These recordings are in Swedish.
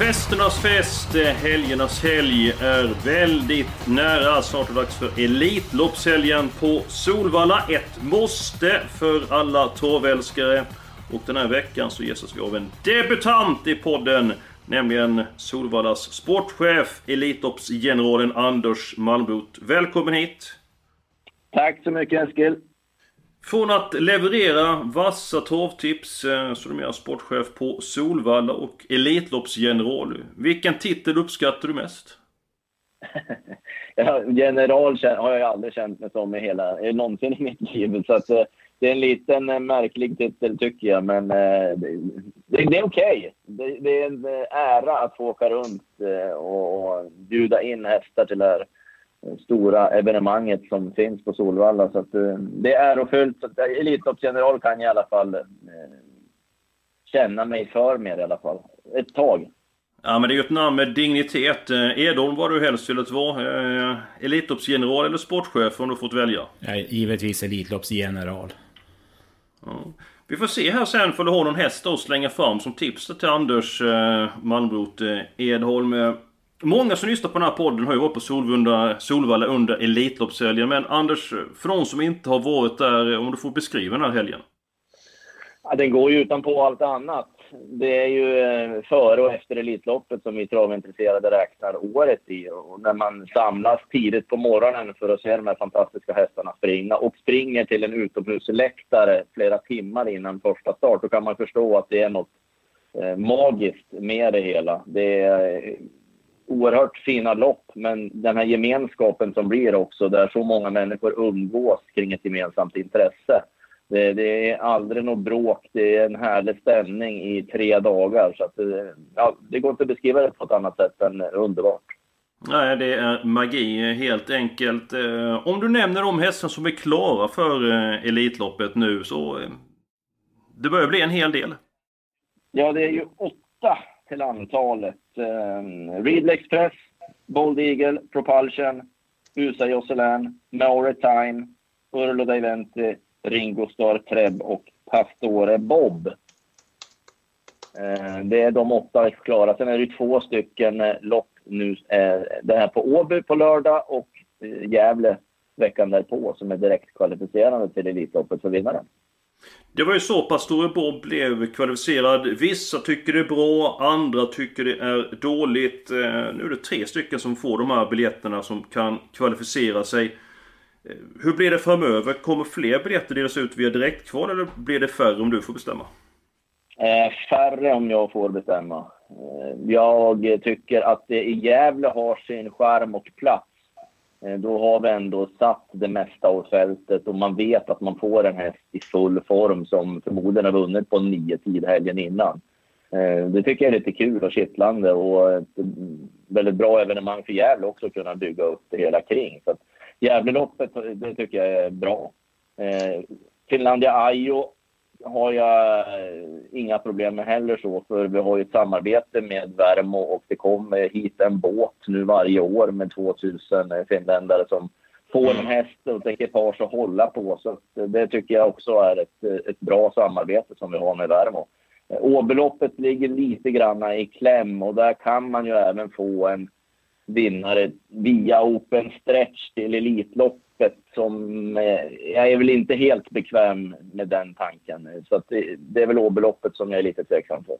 Festernas fest, eh, helgernas helg är väldigt nära. Snart är det dags för Elitloppshelgen på Solvalla. Ett måste för alla torvälskare. Och den här veckan så gästas vi av en debutant i podden. Nämligen Solvallas sportchef, Elitloppsgeneralen Anders Malmrot. Välkommen hit! Tack så mycket Eskil. Från att leverera vassa torvtips eh, så är du mer sportchef på Solvalla och Elitloppsgeneral. Vilken titel uppskattar du mest? General har jag aldrig känt mig som i hela, eh, någonsin i mitt liv. Så att, eh, det är en liten märklig titel tycker jag, men det, det, det är okej. Det, det är en ära att få åka runt och, och bjuda in hästar till det här stora evenemanget som finns på Solvalla. Så att, eh, det är ärofyllt. Så att, eh, Elitloppsgeneral kan jag i alla fall eh, känna mig för med i alla fall. Ett tag. Ja men det är ju ett namn med dignitet. Eh, Edholm var du helst velat vara. Eh, Elitloppsgeneral eller sportchef om du fått välja? Ja, givetvis Elitloppsgeneral. Ja. Vi får se här sen för du har någon häst att slänga fram som tips till Anders eh, Malmrot eh, Edholm. Många som lyssnar på den här podden har ju varit på Solvunda, Solvalla under Elitloppshelgen. Men Anders, för de som inte har varit där, om du får beskriva den här helgen? Ja, den går ju utanpå allt annat. Det är ju eh, före och efter Elitloppet som vi travintresserade räknar året i. Och när man samlas tidigt på morgonen för att se de här fantastiska hästarna springa och springer till en utomhusläktare flera timmar innan första start, då kan man förstå att det är något eh, magiskt med det hela. Det är oerhört fina lopp, men den här gemenskapen som blir också, där så många människor umgås kring ett gemensamt intresse. Det, det är aldrig något bråk, det är en härlig stämning i tre dagar. Så det- ja, det går inte att beskriva det på ett annat sätt än underbart. Nej, det är magi helt enkelt. Eh, Om du nämner de hästar som är klara för eh, Elitloppet nu så... eh, Det börjar bli en hel del. Ja, det är ju åtta till antalet eh, Readle Express, Bold Eagle, Propulsion, USA Josselin, Maritime, Urlo Daventi, Ringo Starr, Treb och Pastore Bob. Eh, Det är de åtta klara. Sen är det två stycken eh, lopp nu. eh, Det här på Åby på lördag och eh, Gävle veckan därpå som är direkt kvalificerande till Elitloppet för vinnaren. Det var ju så pass Store Bob blev kvalificerad. Vissa tycker det är bra, andra tycker det är dåligt. Eh, nu är det tre stycken som får de här biljetterna som kan kvalificera sig. Eh, hur blir det framöver? Kommer fler biljetter delas ut via direktkval eller blir det färre om du får bestämma? Eh, färre om jag får bestämma. Jag tycker att det i Gävle har sin charm och plats. Eh, då har vi ändå satt det mesta av fältet och man vet att man får en häst i full form som förmodligen har vunnit på nio tid helgen innan. Eh, det tycker jag är lite kul och kittlande och ett mm, väldigt bra evenemang för Gävle också att kunna bygga upp det hela kring. Så att Gävleloppet, eh, det tycker jag är bra. Finlandia Ajo har jag eh, inga problem med heller så, för vi har ju ett samarbete med Värmo och det kommer hit en båt nu varje år med 2000 finländare som får en häst och ett ekipage att hålla på. Så eh, det tycker jag också är ett, eh, ett bra samarbete som vi har med Värmo. Eh, Åbeloppet ligger lite grann i kläm och där kan man ju även få en vinnare via Open Stretch till Elitloppet som eh, jag är väl inte helt bekväm med den tanken. Så att det, det är väl Åbeloppet som jag är lite tveksam för.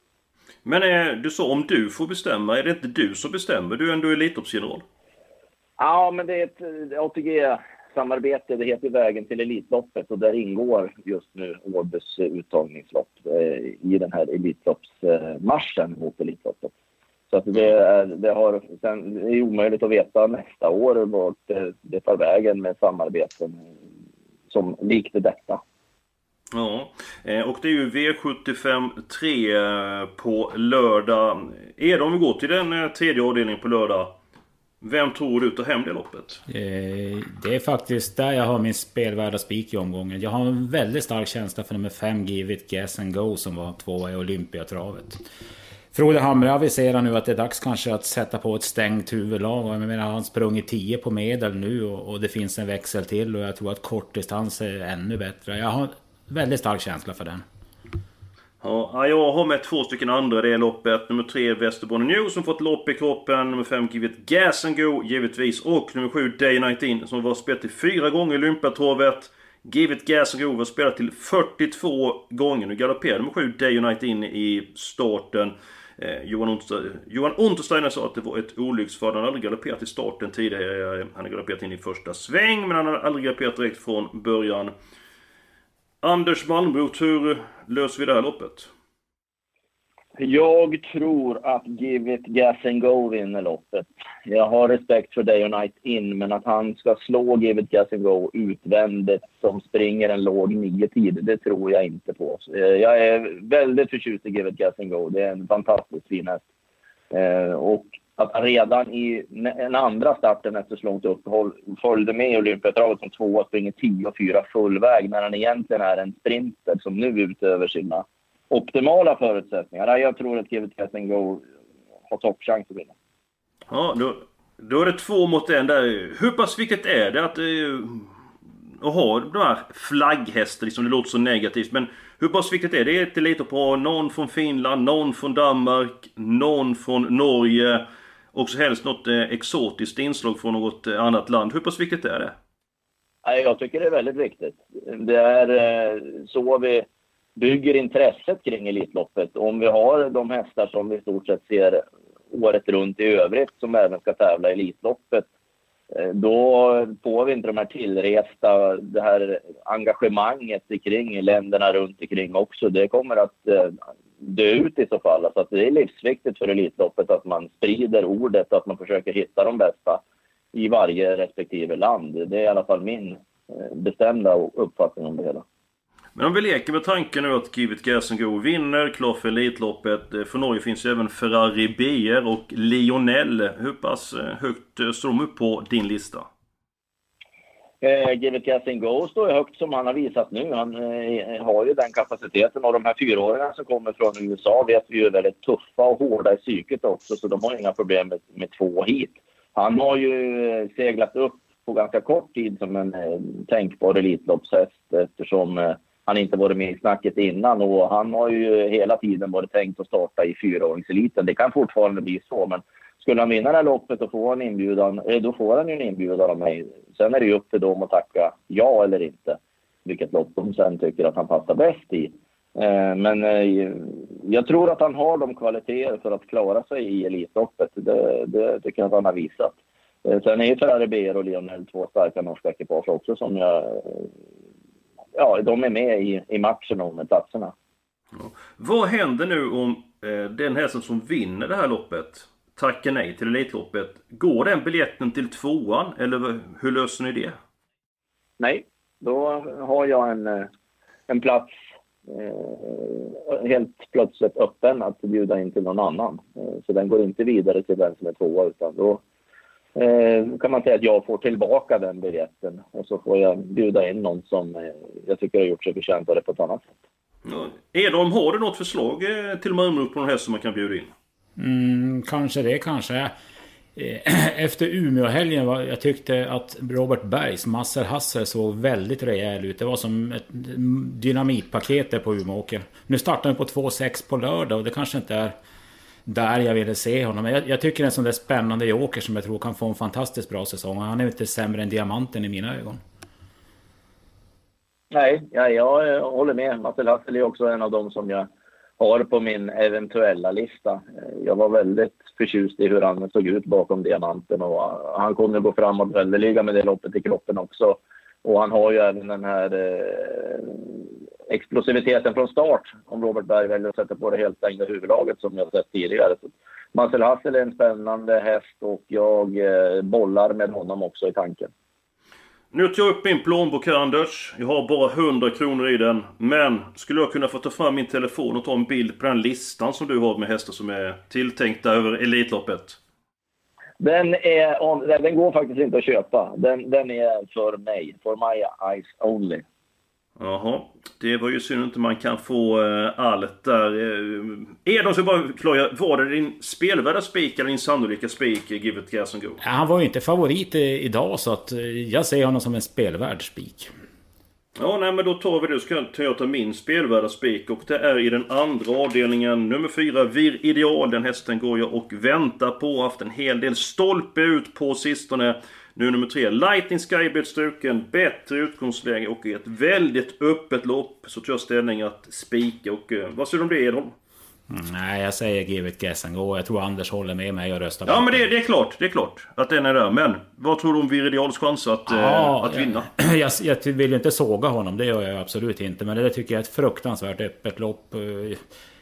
Men eh, du sa om du får bestämma, är det inte du som bestämmer? Du är ändå Elitloppsgeneral. Ja, men det är ett eh, ATG-samarbete. Det heter Vägen till Elitloppet och där ingår just nu Åbys uttagningslopp i den här Elitloppsmarschen mot Elitloppet. Så att det, är, det, har, sen, det är omöjligt att veta nästa år vart det, det tar vägen med samarbeten som likt detta. Ja, eh, och det är ju V75 3 på lördag. Eda, om vi går till den eh, tredje avdelningen på lördag. Vem tror du tar hem det loppet? Eh, det är faktiskt där jag har min spelvärda spik i omgången. Jag har en väldigt stark känsla för nummer 5, Give It Gas and Go, som var tvåa i Olympiatravet. Frode Hamre aviserar nu att det är dags kanske att sätta på ett stängt huvudlag. Jag menar, han sprungit 10 på medel nu och, och, det finns en växel till och jag tror att kortdistans är ännu bättre. Jag har väldigt stark känsla för den. Ja, jag har med två stycken andra i det loppet. Nummer tre Västerbotten New som fått lopp i kroppen. Nummer fem Give It Gas and Go givetvis. Och nummer sju Day Night In som var spelat till fyra gånger i Olympiatravet. Give It Gas and Go var spelat till 42 gånger. Nu galopperar nummer sju Day Night In i starten. Eh, Johan, Untersteiner sa att det var ett olycksfall. Han har aldrig galopperat i starten tidigare. Eh, han har galopperat in i första sväng men han har aldrig galopperat direkt från början. Anders Malmroth, hur löser vi det här loppet? Jag tror att Give It Gas and Go vinner loppet. Jag har respekt för Day och Night In, men att han ska slå Give It Gas and Go utvändigt som springer en låg nio-tid, det tror jag inte på. Jag är väldigt förtjust i Give It Gas and Go. Det är en fantastiskt fin häst. Eh, och att han redan i den andra starten efter så långt uppehåll följde med i Olympiatravet som tvåa, springer 10 och 4 full väg när han egentligen är en sprinter som nu utöver sina optimala förutsättningar. Jag tror att GVT Go har toppchans att vinna. Ja, då, då är det två mot en där. Hur pass viktigt är det att, eh, att ha de här flagghästar, liksom det låter så negativt, men hur pass viktigt är det att lita på någon från Finland, någon från Danmark, någon från Norge? Och så helst något eh, exotiskt inslag från något eh, annat land. Hur pass viktigt är det? Jag tycker det är väldigt viktigt. Det är så vi bygger intresset kring Elitloppet. Om vi har de hästar som vi i stort sett ser året runt i övrigt som även ska tävla i Elitloppet, eh, då får vi inte de här tillresta, det här engagemanget kring länderna runt omkring också. Det kommer att eh, dö ut i så fall. Alltså att det är livsviktigt för Elitloppet att man sprider ordet och att man försöker hitta de bästa i varje respektive land. Det är i alla fall min eh, bestämda uppfattning om det hela. Men om vi leker med tanken nu att Givet It Go vinner, klar för Elitloppet. Eh, för Norge finns ju även Ferrari BR och Lionel. Hur pass eh, högt eh, står de upp på din lista? Eh, Givet it go står ju högt som han har visat nu. Han eh, har ju den kapaciteten och de här fyraåringarna som kommer från USA vet vi ju är väldigt tuffa och hårda i psyket också så de har inga problem med, med två hit. Han har ju seglat upp på ganska kort tid som en eh, tänkbar Elitloppshäst eftersom eh, han inte varit med i snacket innan och han har ju hela tiden varit tänkt att starta i fyraåringseliten. Det kan fortfarande bli så men skulle han vinna det här loppet och få en inbjudan, eh, då får han ju en inbjudan av mig. Sen är det ju upp till dem att tacka ja eller inte. Vilket lopp de sen tycker att han passar bäst i. Eh, men eh, jag tror att han har de kvaliteter för att klara sig i Elitloppet. Det, det tycker jag att han har visat. Sen är ju Ferrari BR och Lionel två starka norska ekipage också som jag... Ja, de är med i, i matchen om platserna. Ja. Vad händer nu om eh, den hästen som vinner det här loppet tackar nej till Elitloppet. Går den biljetten till tvåan eller hur löser ni det? Nej, då har jag en, eh, en plats eh, helt plötsligt öppen att bjuda in till någon annan. Eh, så den går inte vidare till den som är tvåa utan då eh, kan man säga att jag får tillbaka den biljetten och så får jag bjuda in någon som eh, jag tycker har gjort sig förtjänt av det på ett annat sätt. Ja. Edholm, har du något förslag eh, till Malmö på någon häst som man kan bjuda in? Mm, kanske det, kanske. Efter Umeåhelgen, var, jag tyckte att Robert Bergs Masser Hasser såg väldigt rejäl ut. Det var som ett dynamitpaket där på Umeåker. Nu startar han på 2,6 på lördag och det kanske inte är där jag ville se honom. Jag, jag tycker det är en sån där spännande joker som jag tror kan få en fantastiskt bra säsong. Han är inte sämre än Diamanten i mina ögon. Nej, ja, jag eh, håller med. Matte Hassel är också en av dem som jag har på min eventuella lista. Eh, jag var väldigt förtjust i hur han såg ut bakom diamanten och eh, han kommer gå framåt väldeliga med det loppet i kroppen också. Och han har ju även den här eh, explosiviteten från start om Robert Berg väljer att sätta på det helt stängda huvudlaget som jag sett tidigare. Så Marcel Hassel är en spännande häst och jag eh, bollar med honom också i tanken. Nu tar jag upp min plånbok här Anders. Jag har bara 100 kronor i den. Men skulle jag kunna få ta fram min telefon och ta en bild på den listan som du har med hästar som är tilltänkta över Elitloppet? Den, är, den går faktiskt inte att köpa. Den, den är för mig. For my eyes only. Jaha, det var ju synd att man kan få uh, allt där. Uh, Edon, så bara klargöra. Var det din spelvärda spik eller din sannolika spik, Give it gas and go? Ja, han var ju inte favorit idag så att jag ser honom som en spelvärd spik. Ja, nej men då tar vi det. Så kan jag ta min spelvärda spik. Och det är i den andra avdelningen. Nummer fyra, Vir Ideal. Den hästen går jag och väntar på. Haft en hel del stolpe ut på sistone. Nu nummer tre, Lightning Skybird struken, bättre utgångsläge och i ett väldigt öppet lopp så tar jag ställning att spika. Och uh, vad säger du om det Edholm? Mm, nej, jag säger give it guess and go. Jag tror Anders håller med mig och röstar Ja, men det, det, är klart. Det är klart att den är där. Men vad tror du om Viridials chans att, ja, äh, att vinna? Jag, jag, vill ju inte såga honom. Det gör jag absolut inte. Men det tycker jag är ett fruktansvärt öppet lopp.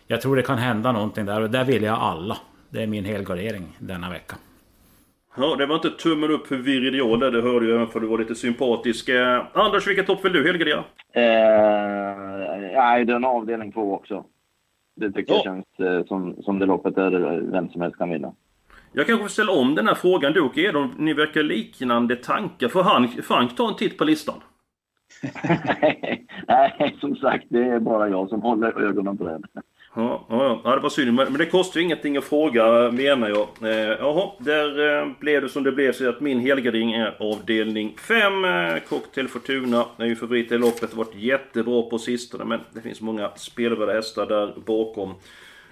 Jag tror det kan hända någonting där och där vill jag alla. Det är min helgardering denna vecka. Ja, det var inte tummen upp för Viridiol det hörde jag även för du var lite sympatisk. Eh, Anders, vilket topp vill du helgardera? Eh, nej, det är en avdelning två också. Det tycker ja. jag känns eh, som, som det loppet där vem som helst kan vinna. Jag kanske får ställa om den här frågan och Edon. Ni verkar liknande tankar. Får han, Frank ta en titt på listan? nej, som sagt, det är bara jag som håller ögonen på den. Ja, ja, ja, det var synd. Men det kostar ju ingenting att fråga menar jag. Eh, jaha, där eh, blev det som det blev. Så att min helgardering är avdelning 5. Eh, Cocktail Fortuna är ju favorit i loppet. Har varit jättebra på sistone. Men det finns många spelvärda hästar där bakom.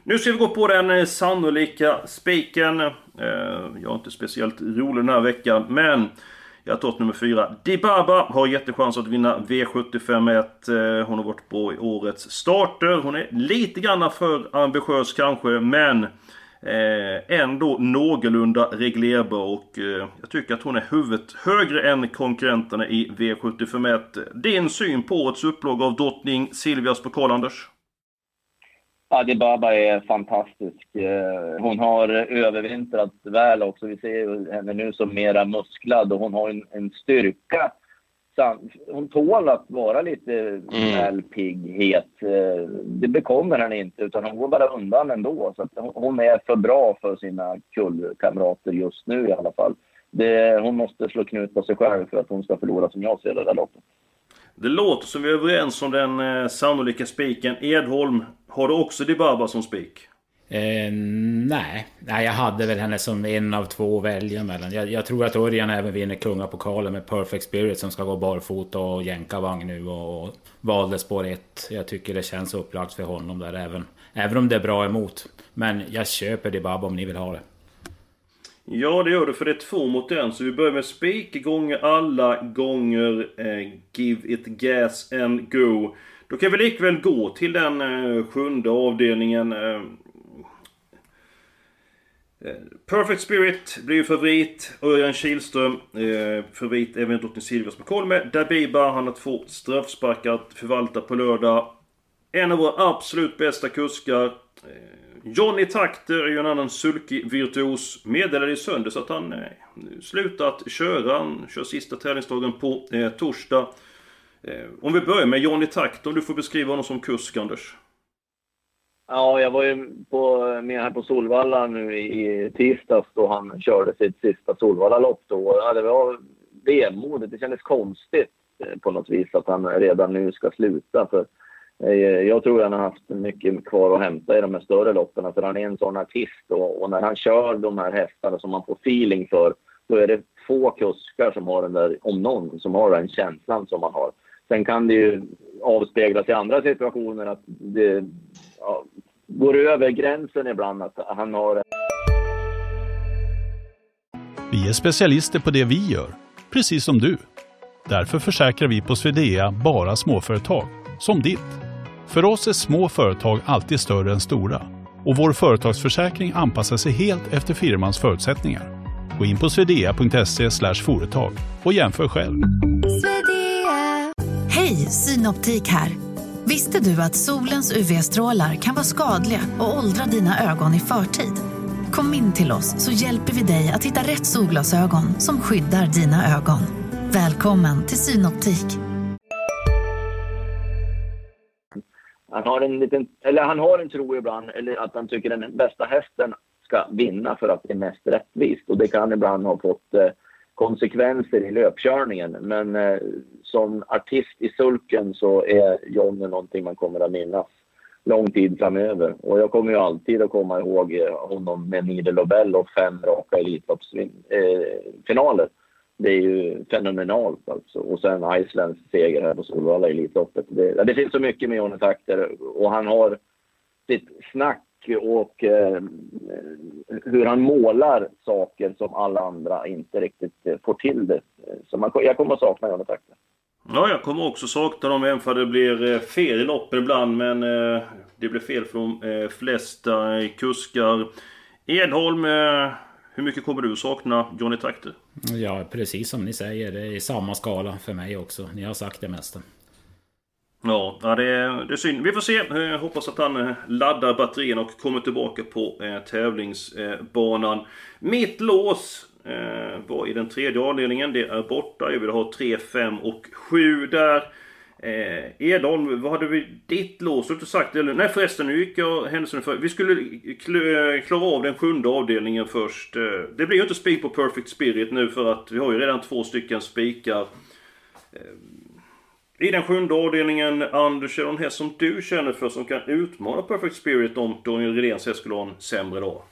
Nu ska vi gå på den eh, sannolika spiken. Eh, jag är inte speciellt rolig den här veckan. Men jag har tagit nummer 4. Dibaba har jättechans att vinna V75 1. Eh, hon har varit bra i årets starter. Hon är lite grann för ambitiös kanske, men eh, ändå någorlunda reglerbar och eh, jag tycker att hon är huvudet högre än konkurrenterna i V75 1. Din syn på årets upplaga av drottning Silvias pokal, Anders? Adibaba är fantastisk. Eh, hon har övervintrat väl också. Vi ser henne nu som mera musklad och hon har en, en styrka. Hon tål att vara lite mm. väl pigghet. Eh, det bekommer henne inte, utan hon går bara undan ändå. Så hon är för bra för sina kullkamrater just nu i alla fall. Det, hon måste slå knut på sig själv för att hon ska förlora som jag ser det där loppet. Det låter som vi är överens om den eh, sannolika spiken. Edholm, har du också Dibaba som spik? Eh, nej. nej, jag hade väl henne som en av två att välja mellan. Jag, jag tror att Örjan även vinner kungapokalen med Perfect Spirit som ska gå barfota och jänka vagn nu och, och valde spår 1. Jag tycker det känns upplagt för honom där även. Även om det är bra emot. Men jag köper Dibaba om ni vill ha det. Ja, det gör du, för det är två mot en. Så vi börjar med spik gånger alla gånger eh, Give it gas and go. Då kan vi likväl gå till den eh, sjunde avdelningen. Eh, eh Perfect Spirit blir favorit. Örjan Kihlström eh, favorit även Drottning Silvias med koll med. Dabiba, han har två straffsparkar att förvalta på lördag. En av våra absolut bästa kuskar. Eh, Johnny Takter är ju en annan sulkig virtuos. Meddelade i söndags att han eh, slutat köra. Han kör sista tävlingsdagen på eh, torsdag. Eh, om vi börjar med Johnny Takter, du får beskriva honom som kusk, Anders. Ja, jag var ju på, med här på Solvalla nu i tisdags då han körde sitt sista Solvallalopp. Då. Ja, det var vemodigt. Det kändes konstigt eh, på något vis att han redan nu ska sluta. För Eh, jag tror han har haft mycket kvar att hämta i de här större loppen, för han är en sån artist och, och, när han kör de här hästarna som man får feeling för, då är det få kuskar som har den där, om någon, som har den känslan som man har. Sen kan det ju avspeglas i andra situationer att det ja, går över gränsen ibland att han har... Vi är specialister på det vi gör, precis som du. Därför försäkrar vi på Swedea bara småföretag, som ditt. För oss är små företag alltid större än stora och vår företagsförsäkring anpassar sig helt efter firmans förutsättningar. Gå in på swedea.se företag och jämför själv. Hej, Synoptik här. Visste du att solens UV-strålar kan vara skadliga och åldra dina ögon i förtid? Kom in till oss så hjälper vi dig att hitta rätt solglasögon som skyddar dina ögon. Välkommen till Synoptik. Har en liten, eller han har en tro ibland, eller att han tycker den bästa hästen ska vinna för att det är mest rättvist. Och det kan ibland ha fått eh, konsekvenser i löpkörningen. Men eh, som artist i sulken så är John någonting man kommer att minnas lång tid framöver. Och jag kommer ju alltid att komma ihåg eh, honom med Nidel Lobel och fem raka Elitloppsfinaler. Eh, det är ju fenomenalt alltså. Och sen Islands seger här på Solvalla i Elitloppet. Det, det finns så mycket med Jonny Takter och han har sitt snack och eh, hur han målar saker som alla andra inte riktigt eh, får till det. Så man, jag kommer att sakna Jonny Takter. Ja, jag kommer också sakna dem även för det blir eh, fel i loppen ibland. Men eh, det blir fel för de eh, flesta kuskar. Edholm, eh, hur mycket kommer du sakna Jonny Takter? Ja, precis som ni säger. Det är samma skala för mig också. Ni har sagt det mesta. Ja, det är, det är synd. Vi får se. Jag hoppas att han eh, laddar batterierna och kommer tillbaka på eh, tävlingsbanan. Mitt lås var i den tredje avdelningen. Det är borta. Jag vill ha 3, 5 och 7 där. Eh, Edholm, vad hade vi ditt lås? Du sagt eller? Nej förresten, nu gick jag händelsen för. Vi skulle eh, eh, klara av den sjunde avdelningen först. Eh, det blir ju inte spik på Perfect Spirit nu för att vi har ju redan två stycken spikar. Eh, I den sjunde avdelningen, Anders, är det någon häst som du känner för som kan utmana Perfect Spirit om Daniel Redéns häst skulle ha en sämre dag?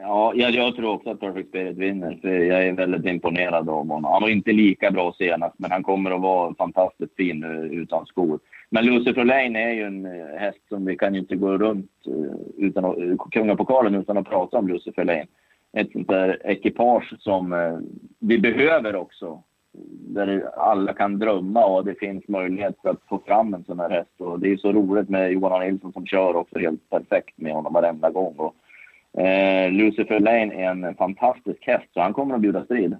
Ja, jag, jag tror också att Perfect Spirit vinner. För jag är väldigt imponerad av honom. Han var inte lika bra senast, men han kommer att vara fantastiskt fin eh, utan skor. Men Lucifer Lane är ju en eh, häst som vi kan ju inte gå runt eh, utan att, kungapokalen utan att prata om Lucifer Lane. Ett sånt där ekipage som vi behöver också. Där alla kan drömma och det finns möjlighet för att få fram en sån här häst. Och det är så roligt med Johan Nilsson som kör också helt perfekt med honom varenda gång. Och Eh, Lucifer Lane är en fantastisk häst, så han kommer att bjuda strid.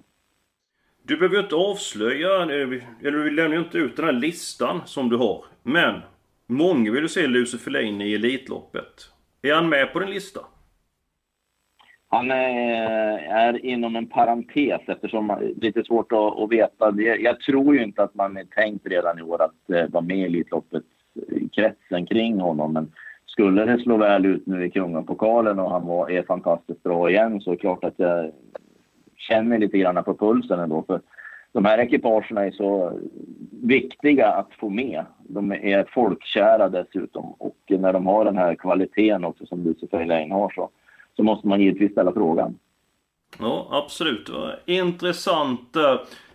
Du behöver inte avslöja, eller du lämnar ju inte ut den här listan som du har. Men, många vill du se Lucifer Lane i Elitloppet. Är han med på din lista? Han är, inom en parentes eftersom det är lite svårt att, veta. Jag tror ju inte att man är tänkt redan i år att eh, vara med i Elitloppet kretsen kring honom. Men skulle det slå väl ut nu i Kungapokalen och han var, är fantastiskt bra igen så är det klart att jag känner lite grann på pulsen ändå. För de här ekipagen är så viktiga att få med. De är folkkära dessutom och när de har den här kvaliteten också som Lucifer Lane har så, så måste man givetvis ställa frågan. Ja, absolut. Intressant.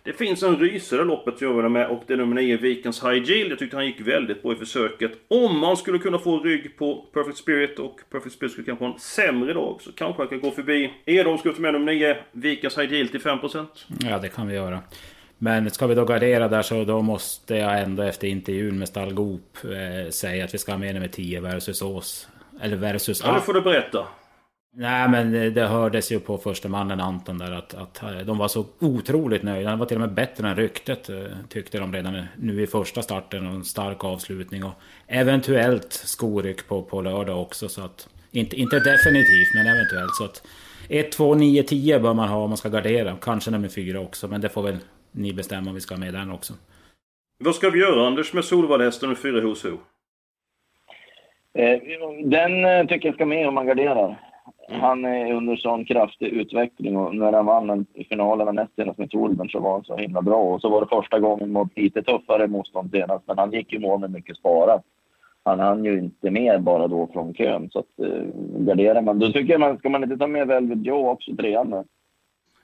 Det finns en rysare i loppet jag vill med och det är nummer 9, Vikens High Yield. Jag tyckte han gick väldigt bra i försöket. Om man skulle kunna få rygg på Perfect Spirit och Perfect Spirit skulle kanske ha en sämre dag så kanske han kan gå förbi Edholm skulle ta med nummer 9, Vikens High Yield till 5%. Ja, det kan vi göra. Men ska vi då gardera där så då måste jag ändå efter intervjun med Stall Goop eh, säga att vi ska ha med nummer 10 versus Ås. Eller versus... Ja, nu får du berätta. Nej men det hördes ju på första mannen Anton där att, att de var så otroligt nöjda. Det var till och med bättre än ryktet eh, tyckte de redan nu i första starten. Och en stark avslutning och eventuellt skoryck på, på lördag också. Så att, inte, inte definitivt men eventuellt. Så att 1, 2, 9, 10 bör man ha om man ska gardera. Kanske nummer 4 också men det får väl ni bestämma om vi ska ha med den också. Vad ska vi göra Anders med Solvallhästen och 4 hos Ho? Eh, den eh, tycker jag ska med om man garderar. Mm. Han är under sån kraftig utveckling och när han vann finalerna näst senast med Torbjörn så var han så himla bra. Och så var det första gången mot lite tuffare motstånd senast, men han gick ju mål med mycket sparat. Han hann ju inte med bara då från kön, så att eh, garderar man. Då tycker jag man, ska man inte ta med Velvet Joe också, trean där?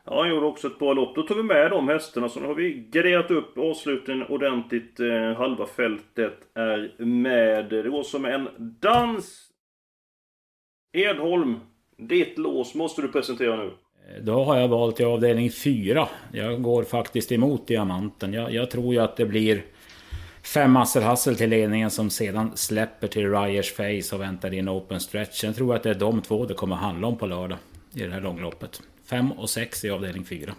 Ja, han gjorde också ett bra lopp. Då tar vi med de hästarna. Så nu har vi garderat upp avslutningen ordentligt. Eh, halva fältet är med. Det går som en dans. Edholm, ditt lås måste du presentera nu. Då har jag valt i avdelning 4. Jag går faktiskt emot Diamanten. Jag, jag tror ju att det blir fem Hassel till ledningen som sedan släpper till Ryers Face och väntar in open stretch. Jag tror att det är de två det kommer handla om på lördag i det här långloppet. 5 och 6 i avdelning 4.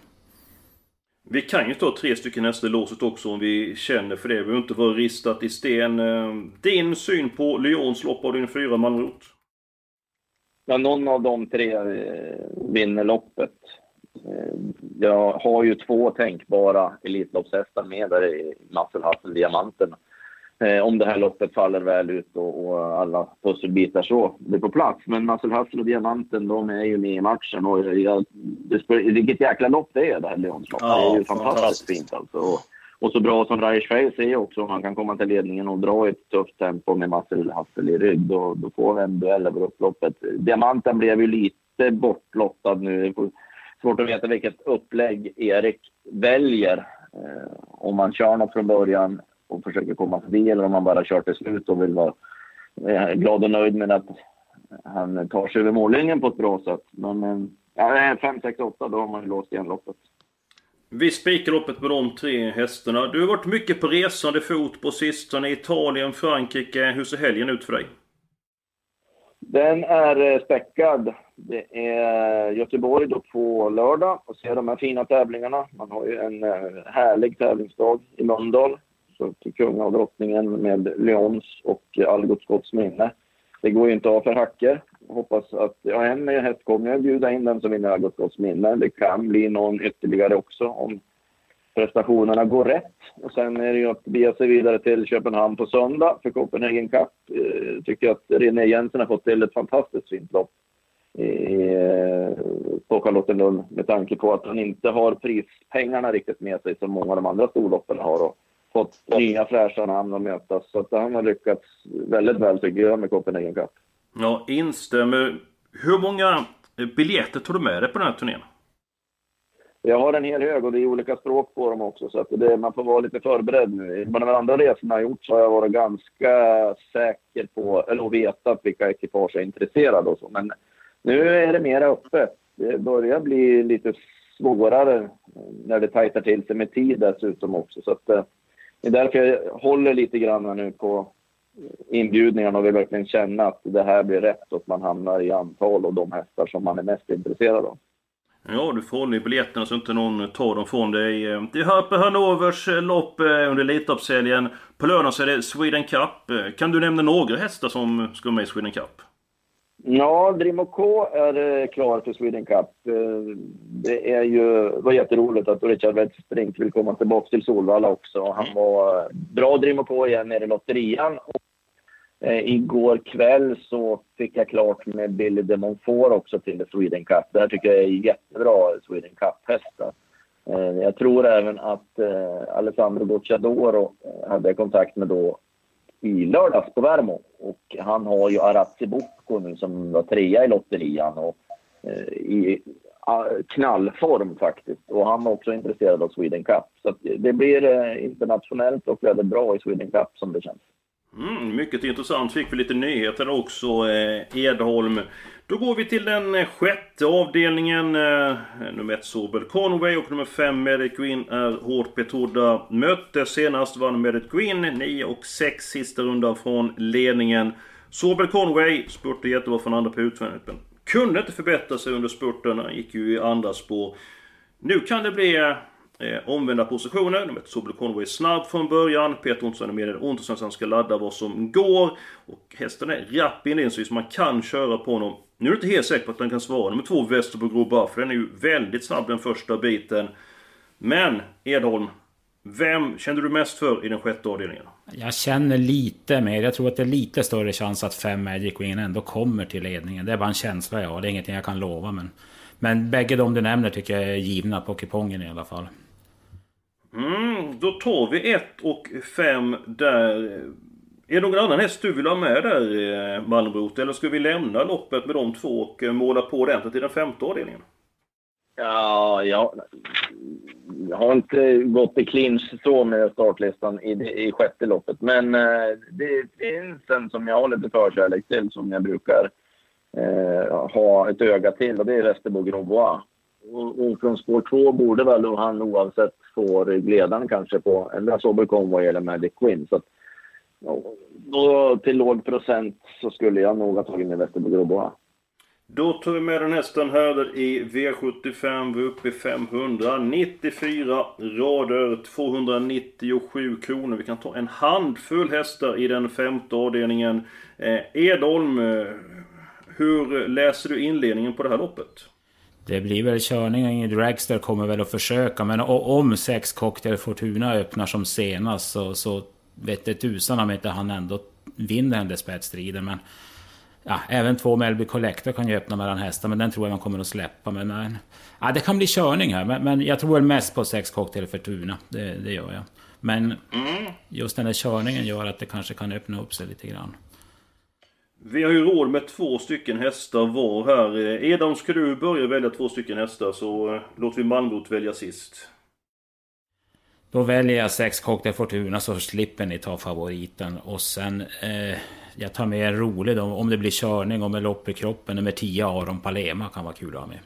Vi kan ju ta tre stycken nästa låset också om vi känner för det. Vi behöver inte vara ristat i sten. Eh, din syn på Lyons lopp av din fyra Malmrot? Ja, någon av de tre eh, vinner loppet. Eh, jag har ju två tänkbara Elitloppshästar med där i Muscle Hustle Diamanten. Eh, om det här loppet faller väl ut och, alla pusselbitar så blir på plats. Men Muscle Hustle och Diamanten, de är ju med i matchen. Och jag, det vilket jäkla lopp det är, det här Leonsloppet. Ja, det är ju fantastiskt. fantastiskt fint alltså. Och, så bra som Raish är också, om han kan komma till ledningen och dra i ett tufft tempo med Marcel Hassel i rygg, då, då får vi en duell över upploppet. Diamanten blev ju lite bortlottad nu. Det är svårt att veta vilket upplägg Erik väljer. Eh, om man kör något från början och försöker komma förbi eller om man bara kör till slut och vill vara eh, glad och nöjd med att han tar sig över mållinjen på ett bra sätt. Men eh, ja, 5, 6, 8 då har man ju låst igen loppet. Vi spikar loppet med de tre hästarna. Du har varit mycket på resande fot på sistone. Italien, Frankrike. Hur ser helgen ut för dig? Den är eh, späckad. Det är Göteborg då på lördag och se de här fina tävlingarna. Man har ju en eh, härlig tävlingsdag i Mölndal. Så till kunga och drottningen med Lyons och Algots skotts minne. Det går ju inte av för hacker. Hoppas att, ja en häst kommer jag bjuda in den som vinner Algots Scotts minne. Det kan bli någon ytterligare också om prestationerna går rätt. Och sen är det ju att bege sig vidare till Köpenhamn på söndag för Copenhagen Cup. Eh, tycker att René Jensen har fått till ett fantastiskt fint lopp i, eh, på Charlottenlund med tanke på att han inte har prispengarna riktigt med sig som många av de andra storloppen har och fått nya fräscha namn att mötas. Så att han har lyckats väldigt väl tycker jag med Copenhagen Cup. Ja, instämmer. Hur många biljetter tog du med dig på den här turnén? Jag har en hel hög och det är olika språk på dem också så att det, man får vara lite förberedd nu. På de andra resorna jag gjort så har jag varit ganska säker på, eller vetat vilka ekipage jag är intresserad och så. Men nu är det mera öppet. Det börjar bli lite svårare när det tajtar till sig med tid dessutom också. Så att, eh, det är därför jag håller lite grann nu på inbjudningarna och vill verkligen känna att det här blir rätt och att man hamnar i antal och de hästar som man är mest intresserad av. Ja, du får hålla i biljetterna så inte någon tar dem från dig. Det är Höpe Hannovers lopp eh, under Elitloppshelgen. På lördag så är det Sweden Cup. Kan du nämna några hästar som ska med i Sweden Cup? Ja, Drimo K är eh, klar för Sweden Cup. Eh, Det är ju, var jätteroligt att Richard Westbrink vill komma tillbaka till Solvalla också. Han var eh, bra Drimo K igen nere i lotterian. Eh, igår kväll så fick jag klart med Billy de Monfort också till Sweden Cup. Det här tycker jag är jättebra Sweden Cup-hästar. Eh, Jag tror även att eh, Alessandro Gocciadoro eh, hade kontakt med då i lördags på Värmo. Och han har ju Arazzi Bocco nu som var trea i lotterian och eh, i ah, knallform faktiskt. Och han var också intresserad av Sweden Cup. Så att det blir eh, internationellt och väldigt bra i Sweden Cup som det känns. Mm, mycket intressant. Fick vi lite nyheter också. Eh, Edholm. Då går vi till den eh, sjätte avdelningen. Eh, nummer ett Sobel Conway och nummer fem Medic Green är hårt betrodda. Mötte senast vann Medic Green 9 och 6 sista rundan från ledningen. Sobel Conway spurtade jättebra från andra på utvändigt men kunde inte förbättra sig under spurten. Han gick ju i andra spår. Nu kan det bli eh, eh, omvända positioner. De ett Sobel Conway är snabb från början. Peter Ontosson är medel-Ontosson, så som ska ladda vad som går. Och hästen är rapp inledningsvis så man kan köra på honom. Nu är jag inte helt säker på att den kan svara nummer två Västerbo Grobar för den är ju väldigt snabb den första biten. Men Edholm, vem kände du mest för i den sjätte avdelningen? Jag känner lite mer. Jag tror att det är lite större chans att fem Magic Queen ändå kommer till ledningen. Det är bara en känsla jag har. Det är ingenting jag kan lova. Men, men bägge de du nämner tycker jag är givna på kupongen i alla fall. Mm, då tar vi 1 och 5 där. Är det någon annan häst du vill ha med där, eh, Malmrot? Eller ska vi lämna loppet med de två och eh, måla på ordentligt i den femte avdelningen? Ja, jag, jag har inte gått i clinch så med startlistan i, i sjätte loppet. Men eh, det finns en som jag har lite förkärlek till som jag brukar eh, ha ett öga till och det är Restebo Grosbois. Och, och från spår två borde väl han oavsett få ryggledaren kanske på en Sober vad gäller Magic Queen. Så att, ja, då, till låg procent så skulle jag nog ha tagit med Västerbo Groboa. Då tar vi med den hästen här i V75. Vi är uppe i 594 rader, 297 kronor. Vi kan ta en handfull hästar i den femte avdelningen. Eh, Edholm, eh, hur läser du inledningen på det här loppet? Det blir väl körning. Dragster kommer väl att försöka. Men om sex Cocktail Fortuna öppnar som senast så, så vet det tusan om inte han ändå vinner den där spetsstriden. Men ja, även två Melby Collector kan ju öppna mellan hästar. Men den tror jag man kommer att släppa. Men, men ja, det kan bli körning här. Men, men jag tror väl mest på sex Cocktail Fortuna. Det, det gör jag. Men just den där körningen gör att det kanske kan öppna upp sig lite grann. Vi har ju råd med två stycken hästar var här. Edam, ska du börja välja två stycken hästar så eh, låter vi Malmrot välja sist. Då väljer jag sex Cocktail Fortuna så slipper ni ta favoriten. Och sen... Eh, jag tar med en rolig då, om det blir körning och med lopp i kroppen. Nummer 10 Aron Palema kan vara kul att ha med.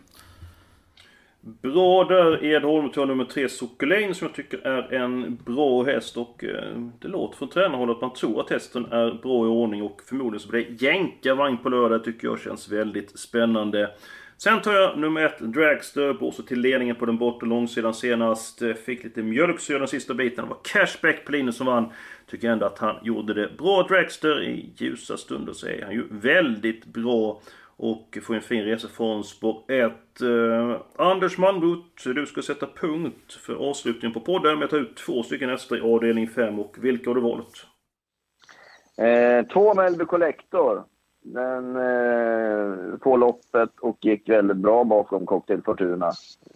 Bra där Edholm tar nummer 3 Sokolin som jag tycker är en bra häst och eh, det låter från tränarhåll att man tror att hästen är bra i ordning och förmodligen så blir det jänkarvagn på lördag tycker jag känns väldigt spännande. Sen tar jag nummer 1 Dragster, blåser till ledningen på den bortre långsidan senast. Eh, fick lite mjölksyra den sista biten. Det var Cashback på linjen som vann. Tycker ändå att han gjorde det bra. Dragster i ljusa stunder så är han ju väldigt bra. Och får en fin resa från spår 1. Uh, Anders Malmroth, du ska sätta punkt för avslutningen på podden med att ta ut två stycken hästar i avdelning 5. Och vilka har du valt? Eh, två Melby Collector. Den eh, på loppet och gick väldigt bra bakom Cocktail Fortuna.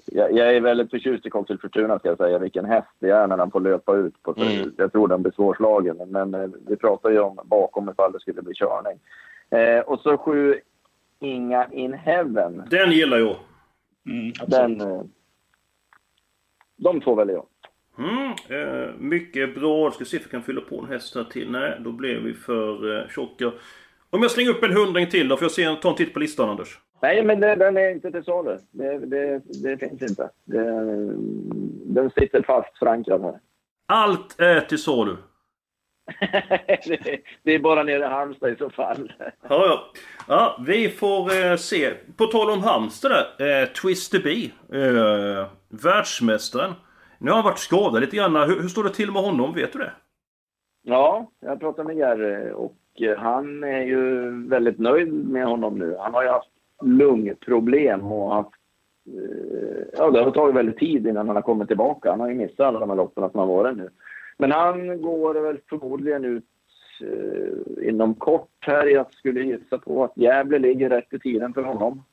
Jag, jag, är väldigt förtjust i Cocktail Fortuna ska jag säga. Vilken häst det är när han får löpa ut. På, mm. Jag tror den blir svårslagen. Men eh, vi pratar ju om bakom ifall det skulle bli körning. Eh, och så sju Inga in Heaven. Den gillar jag. Mm, Den, eh, de två väljer jag. Mm, eh, mycket bra. Ska se om vi kan fylla på en häst här till. Nej, då blev vi för eh, tjocka. Om jag slänger upp en hundring till då, får jag se, ta en titt på listan Anders? Nej, men det, den är inte till salu. Det, det, det finns inte. Det, den sitter fast förankrad här. Allt är till salu? det är bara nere i Halmstad i så fall. ja, ja. ja, vi får eh, se. På tal om Halmstad där. Eh, Twister B. Eh, världsmästaren. Nu har han varit skadad lite grann. Hur, hur, står det till med honom? Vet du det? Ja, jag pratade med Jerry och eh, han är ju väldigt nöjd med honom nu. Han har ju haft lungproblem och haft eh, Ja, det har tagit väldigt tid innan han har kommit tillbaka. Han har ju missat alla de här loppen som har varit nu. Men han går väl förmodligen ut eh, inom kort här. Jag skulle gissa på att Gävle ligger rätt i tiden för honom.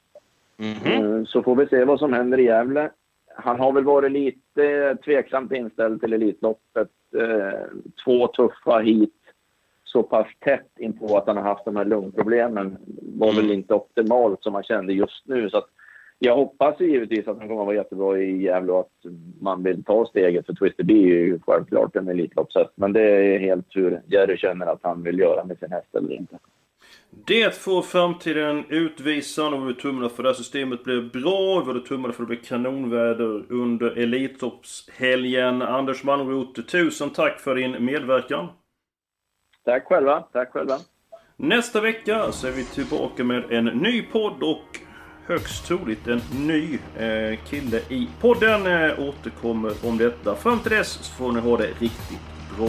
Mm -hmm. Så får vi se vad som händer i Gävle. Han har väl varit lite tveksamt inställd till Elitloppet. Eh, två tuffa hit så pass tätt in på att han har haft de här lungproblemen var väl inte optimalt som man kände just nu. Så att jag hoppas givetvis att han kommer att vara jättebra i Gävle och att man vill ta steget. För Twister B är ju självklart en Elitloppshäst. Men det är helt hur Jerry känner att han vill göra med sin häst eller inte. Det får framtiden utvisa. Nu vi tummarna för det här systemet blev bra. Vi hade tummarna för att det blev kanonväder under Elitloppshelgen. Anders Malmroth, tusen tack för din medverkan. Tack själva. Tack själva. Nästa vecka så är vi tillbaka med en ny podd och högst troligt en ny eh, kille i podden eh, återkommer om detta. Fram till dess så får ni ha det riktigt bra.